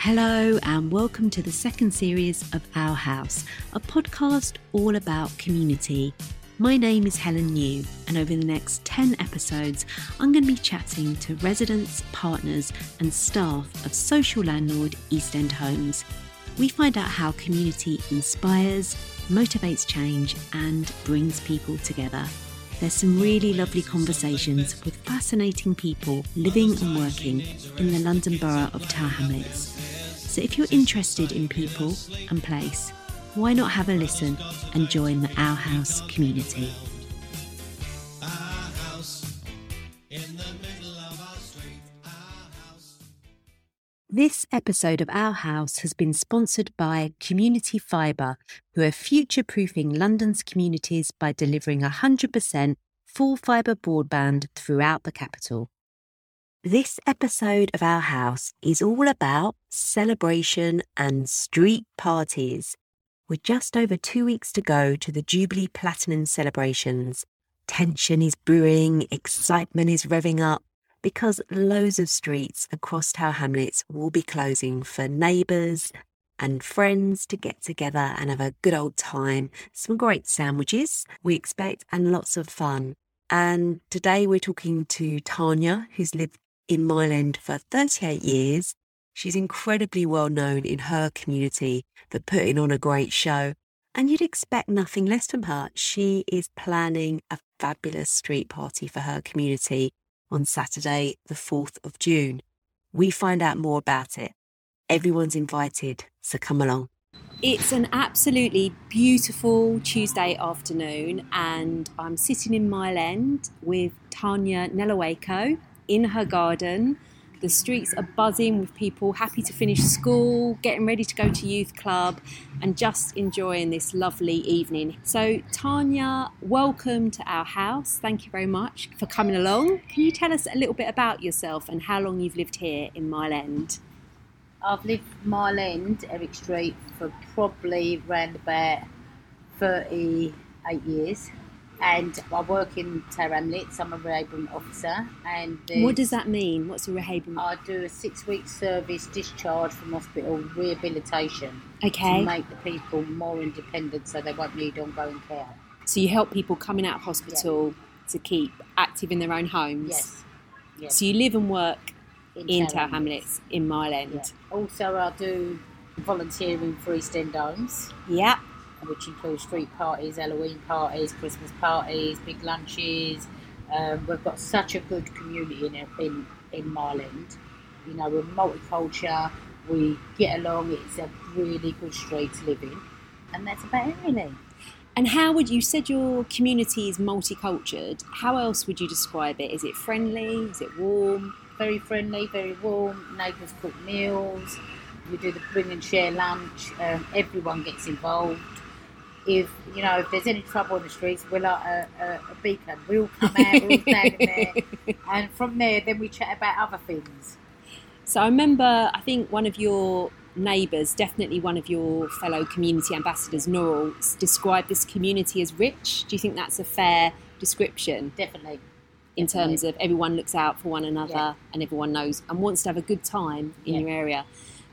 Hello, and welcome to the second series of Our House, a podcast all about community. My name is Helen New, and over the next 10 episodes, I'm going to be chatting to residents, partners, and staff of social landlord East End Homes. We find out how community inspires, motivates change, and brings people together. There's some really lovely conversations with fascinating people living and working in the London Borough of Tower Hamlets. So if you're interested in people and place, why not have a listen and join the Our House community? This episode of Our House has been sponsored by Community Fibre, who are future proofing London's communities by delivering 100% full fibre broadband throughout the capital. This episode of Our House is all about celebration and street parties. With just over two weeks to go to the Jubilee Platinum celebrations, tension is brewing, excitement is revving up, because loads of streets across Tower Hamlets will be closing for neighbours and friends to get together and have a good old time. Some great sandwiches, we expect, and lots of fun. And today we're talking to Tanya, who's lived in Mile End for 38 mm. years. She's incredibly well known in her community for putting on a great show. And you'd expect nothing less from her. She is planning a fabulous street party for her community on Saturday, the 4th of June. We find out more about it. Everyone's invited, so come along. It's an absolutely beautiful Tuesday afternoon, and I'm sitting in Mile End with Tanya Nelaweko in her garden. The streets are buzzing with people happy to finish school, getting ready to go to youth club, and just enjoying this lovely evening. So, Tanya, welcome to our house. Thank you very much for coming along. Can you tell us a little bit about yourself and how long you've lived here in Mile End? I've lived Mile End, Eric Street, for probably around about 38 years and I work in Tower Hamlets. I'm a reablement officer. And what does that mean? What's a reablement? I do a six-week service discharge from hospital rehabilitation. Okay. To make the people more independent, so they won't need ongoing care. So you help people coming out of hospital yeah. to keep active in their own homes. Yes. yes. So you live and work in, in Tower Hamlets in Mile End. Yeah. Also, I do volunteering for East End Homes. Yeah which includes street parties, Halloween parties, Christmas parties, big lunches. Um, we've got such a good community in in, in End. You know, we're multicultural. We get along. It's a really good street to live in, and that's about it, really. And how would you said your community is multicultural? How else would you describe it? Is it friendly? Is it warm? Very friendly, very warm. Neighbours cook meals. We do the bring and share lunch. Um, everyone gets involved if you know if there's any trouble in the streets, we're like a, a, a beacon. We all come out, we all stand there, and from there, then we chat about other things. So I remember, I think one of your neighbours, definitely one of your fellow community ambassadors, Nurul, described this community as rich. Do you think that's a fair description? Definitely. In terms of everyone looks out for one another yeah. and everyone knows and wants to have a good time in yeah. your area.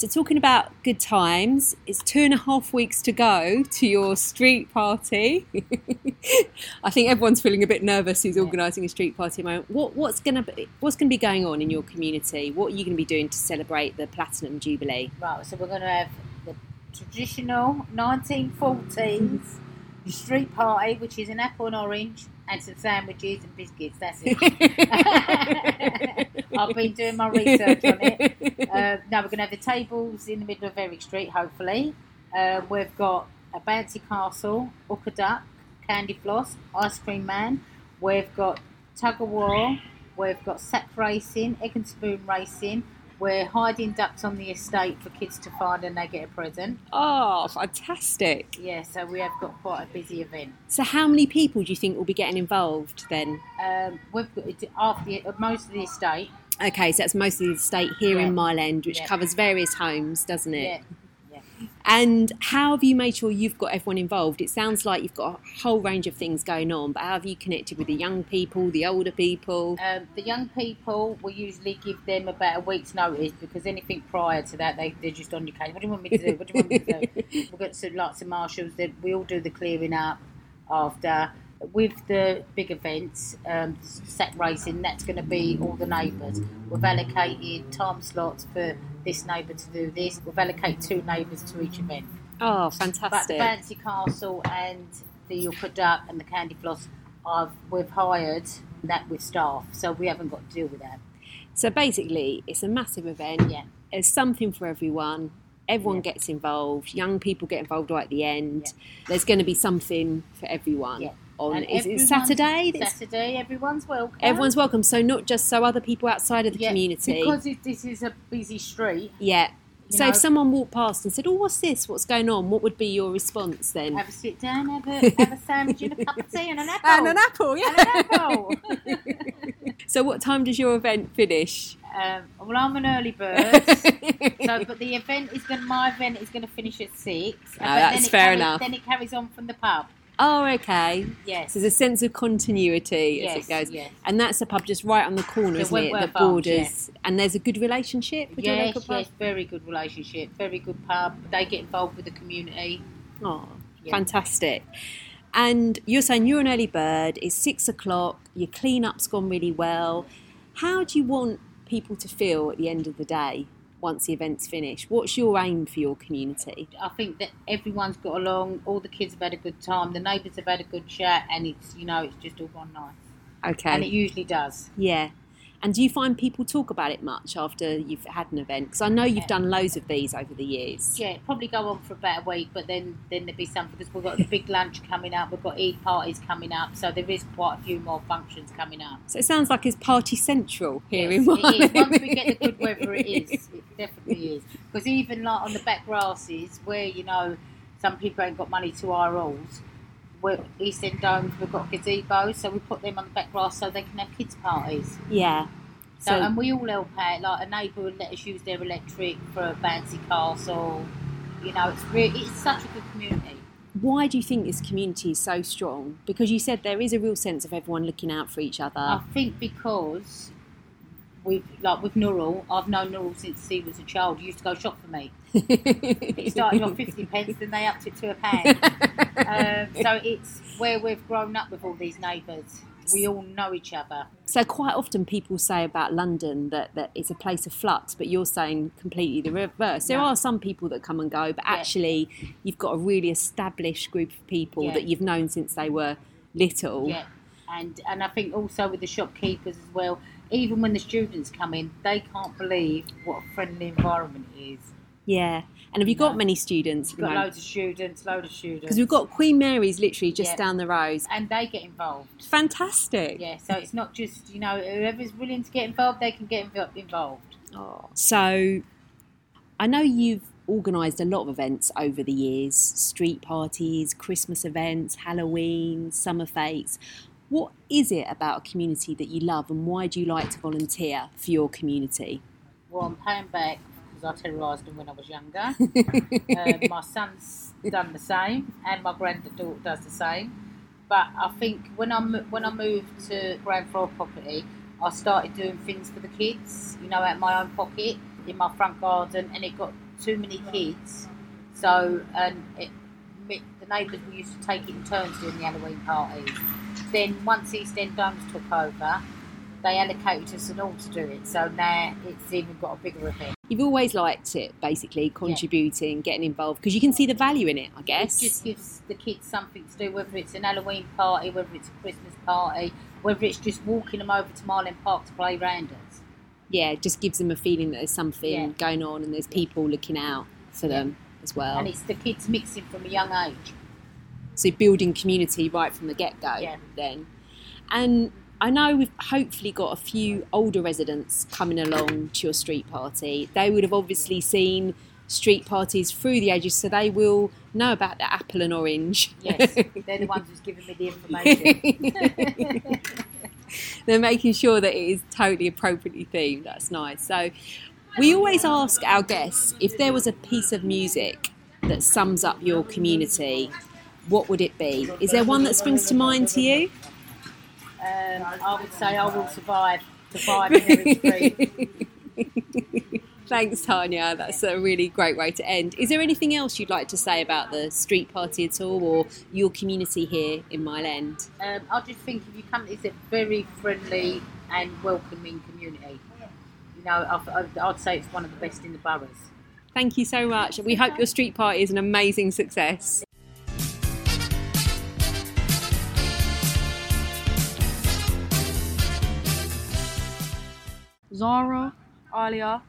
So, talking about good times, it's two and a half weeks to go to your street party. I think everyone's feeling a bit nervous who's organising a street party. What, what's going to be what's going to be going on in your community? What are you going to be doing to celebrate the Platinum Jubilee? Right, so we're going to have the traditional 1940s street party, which is an apple and orange and some sandwiches and biscuits. That's it. I've been doing my research on it. Uh, now we're going to have the tables in the middle of Eric Street, hopefully. Uh, we've got a bouncy castle, Hook-a-Duck, Candy Floss, Ice Cream Man. We've got tug of war. We've got sack racing, egg and spoon racing. We're hiding ducks on the estate for kids to find and they get a present. Oh, fantastic. Yeah, so we have got quite a busy event. So, how many people do you think will be getting involved then? Um, we've got after uh, most of the estate. Okay, so that's most of the estate here yeah. in Mile End, which yeah. covers various homes, doesn't it? Yeah. And how have you made sure you've got everyone involved? It sounds like you've got a whole range of things going on, but how have you connected with the young people, the older people? Um, the young people, we usually give them about a week's notice because anything prior to that, they, they're just on your case. What do you want me to do? What do you want me to do? We've got some, lots of marshals that we all do the clearing up after. With the big events, um, sack racing, that's going to be all the neighbours. We've allocated time slots for this neighbour to do this. We've allocated two neighbours to each event. Oh, But fantastic. the Fancy Castle and the Hook-a-Duck and the Candy Floss, I've, we've hired that with staff, so we haven't got to deal with that. So basically, it's a massive event. Yeah. There's something for everyone. Everyone Yeah. gets involved. Young people get involved right at the end. There's going to be something for everyone. Yeah. On And is it Saturday? Saturday, everyone's welcome. Everyone's welcome. So not just so other people outside of the Yeah, community. Because it, this is a busy street, yeah. So know- if someone walked past and said, "Oh, what's this? What's going on?" What would be your response then? have a sit down, have a, have a sandwich and a cup of tea and an apple. And an apple, yeah. And an apple. so what time does your event finish? um, well, I'm an early bird. So, but the event is going. My event is going to finish at six. Oh, that's fair carries- enough. Then it carries on from the pub. Oh, okay. Yes. So there's a sense of continuity as Yes, it goes. yes. And that's a pub just right on the corner, The isn't it? Arms, borders. And there's a good relationship with your Yes, local pub? yes, very good relationship, very good pub. They get involved with the community. Oh, Yeah. fantastic. And you're saying you're an early bird, it's six o'clock, your clean-up's gone really well. How do you want people to feel at the end of the day once the event's finished? What's your aim for your community? I think that everyone's got along. All the kids have had a good time. The neighbours have had a good chat, and it's you know it's just all gone nice. Okay. And it usually does. yeah. And do you find people talk about it much after you've had an event? Because I know you've done loads of these over the years. Yeah, it'd probably go on for about a week, but then then there'd be something because we've got the big lunch coming up. We've got Eid parties coming up, so there is quite a few more functions coming up. So it sounds like it's party central here Yes, in it is. Marlow. Once we get the good weather, it is. It definitely is. Because even like on the back grasses, where you know some people ain't got money to our we're East End Homes, we've got gazebos, so we put them on the back grass so they can have kids parties. yeah. So, So, and we all help out. Like a neighbour would let us use their electric for a bouncy castle. You know, it's really, it's such a good community. why do you think this community is so strong? Because you said there is a real sense of everyone looking out for each other. I think because we've like with Nurul, I've known Nurul since he was a child. He used to go shop for me. It started on fifty pence, then they upped it to a pound. um, so it's where we've grown up with all these neighbours. We all know each other. So quite often people say about London that, that it's a place of flux, but you're saying completely the reverse. There No. are some people that come and go, but Yeah. actually you've got a really established group of people Yeah. that you've known since they were little. Yeah, and and I think also with the shopkeepers as well. Even when the students come in, they can't believe what a friendly environment it is. Yeah. And have you got No. many students? We've got loads of students, loads of students. Because we've got Queen Mary's literally just Yeah. down the road. and they get involved. Fantastic. Yeah, so it's not just you know whoever's willing to get involved, they can get invo- involved. Oh. So, I know you've organised a lot of events over the years street parties, Christmas events, Halloween, summer fetes. What is it about a community that you love, and why do you like to volunteer for your community? Well, I'm paying back because I terrorised them when I was younger. uh, my son's done the same, and my granddaughter does the same. But I think when I when I moved to ground floor property, I started doing things for the kids. You know, out of my own pocket in my front garden, and it got too many kids. So, and it, the neighbours we used to take it in turns doing the Halloween parties. Then once East End Homes took over, they allocated us an all to do it. So now it's even got a bigger event. You've always liked it, basically, contributing, getting involved, because you can see the value in it, I guess. It just gives the kids something to do, whether it's an Halloween party, whether it's a Christmas party, whether it's just walking them over to Mile End Park to play rounders. yeah, it just gives them a feeling that there's something Yeah. going on and there's people looking out for them as well. And it's the kids mixing from a young age. So building community right from the get go Yeah. then. And I know we've hopefully got a few older residents coming along to your street party. They would have obviously seen street parties through the ages, so they will know about the apple and orange. Yes, they're the ones who's giving me the information. They're making sure that it is totally appropriately themed. That's nice. So we always ask our guests if there was a piece of music that sums up your community, what would it be? Is there one that springs to mind to you? Um, I would say I will survive. Survive in Eric Street. Thanks, Tanya. That's a really great way to end. Is there anything else you'd like to say about the street party at all or your community here in Mile End? Um, I just think if you come, it's a very friendly and welcoming community. You know, I, I'd say it's one of the best in the boroughs. Thank you so much. We hope your street party is an amazing success. Zara, Alia.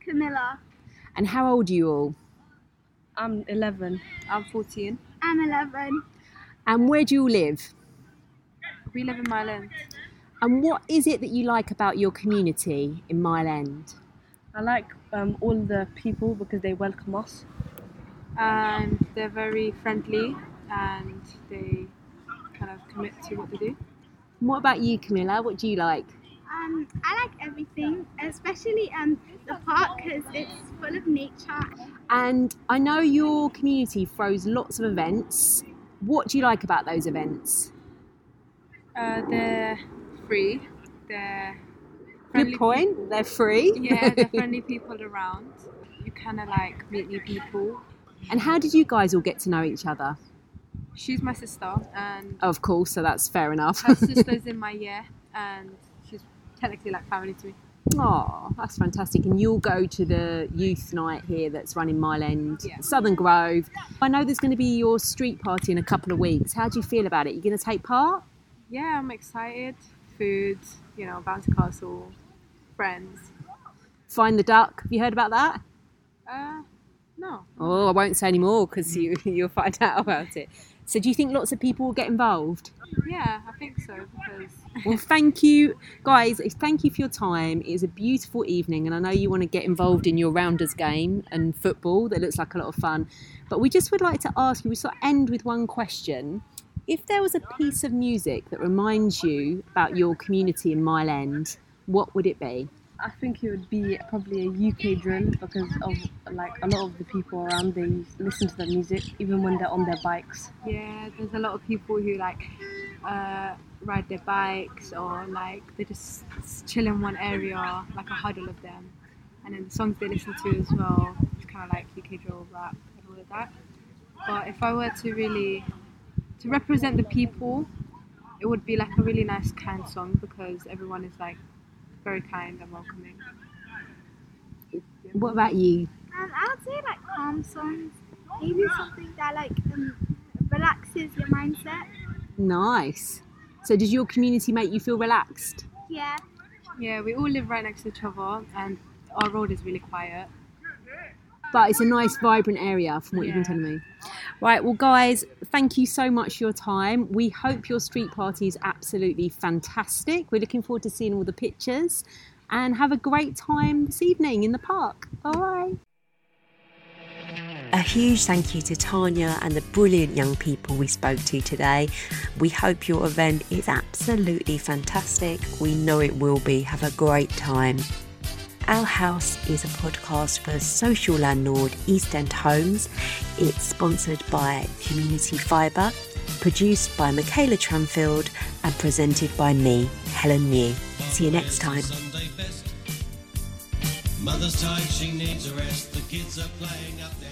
Camilla. And how old are you all? I'm 11. I'm 14. I'm 11. And where do you live? We live in Mile End. And what is it that you like about your community in Mile End? I like um, all the people because they welcome us and they're very friendly and they kind of commit to what they do. And what about you, Camilla? What do you like? Um, I like everything, especially um, the park because it's full of nature. And I know your community throws lots of events. What do you like about those events? Uh, they're free. They're friendly Good point. They're free. yeah, they're friendly people around. You kind of like meet new people. and how did you guys all get to know each other? She's my sister and Of course, so that's fair enough. her sister's in my year and she's technically like family to me. Oh, that's fantastic. And you'll go to the youth night here that's running Mile End, Yeah. Southern Grove. I know there's going to be your street party in a couple of weeks. How do you feel about it? You going to take part? Yeah, I'm excited. Food, you know, bouncy castle, friends. Find the duck. Have you heard about that? Uh, no. Oh, I won't say any more because you, you'll find out about it. So, do you think lots of people will get involved? Yeah, I think so because Well, thank you, guys. Thank you for your time. It was a beautiful evening, and I know you want to get involved in your rounders game and football. That looks like a lot of fun. But we just would like to ask you. We sort of end with one question. If there was a piece of music that reminds you about your community in Mile End, what would it be? I think it would be probably a UK drill because of like a lot of the people around they listen to the music even when they're on their bikes. Yeah, there's a lot of people who like uh, ride their bikes or like they just chill in one area, like a huddle of them, and then the songs they listen to as well. It's kind of like UK drill, rap, and all of that. But if I were to really to represent the people, it would be like a really nice kind song because everyone is like very kind and welcoming. What about you? Um, I would say like calm songs. Maybe something that like um, relaxes your mindset. Nice. So, does your community make you feel relaxed? Yeah. Yeah, we all live right next to each other, and our road is really quiet. but it's a nice, vibrant area from what you've been telling me. Right, well, guys, thank you so much for your time. We hope your street party is absolutely fantastic. We're looking forward to seeing all the pictures and have a great time this evening in the park. Bye. A huge thank you to Tanya and the brilliant young people we spoke to today. We hope your event is absolutely fantastic. We know it will be. Have a great time. Our House is a podcast for social landlord East End Homes. It's sponsored by Community Fibre, produced by Michaela Tranfield, and presented by me, Helen New. See you next time. Mother's tired, she needs a rest. The kids are playing up there.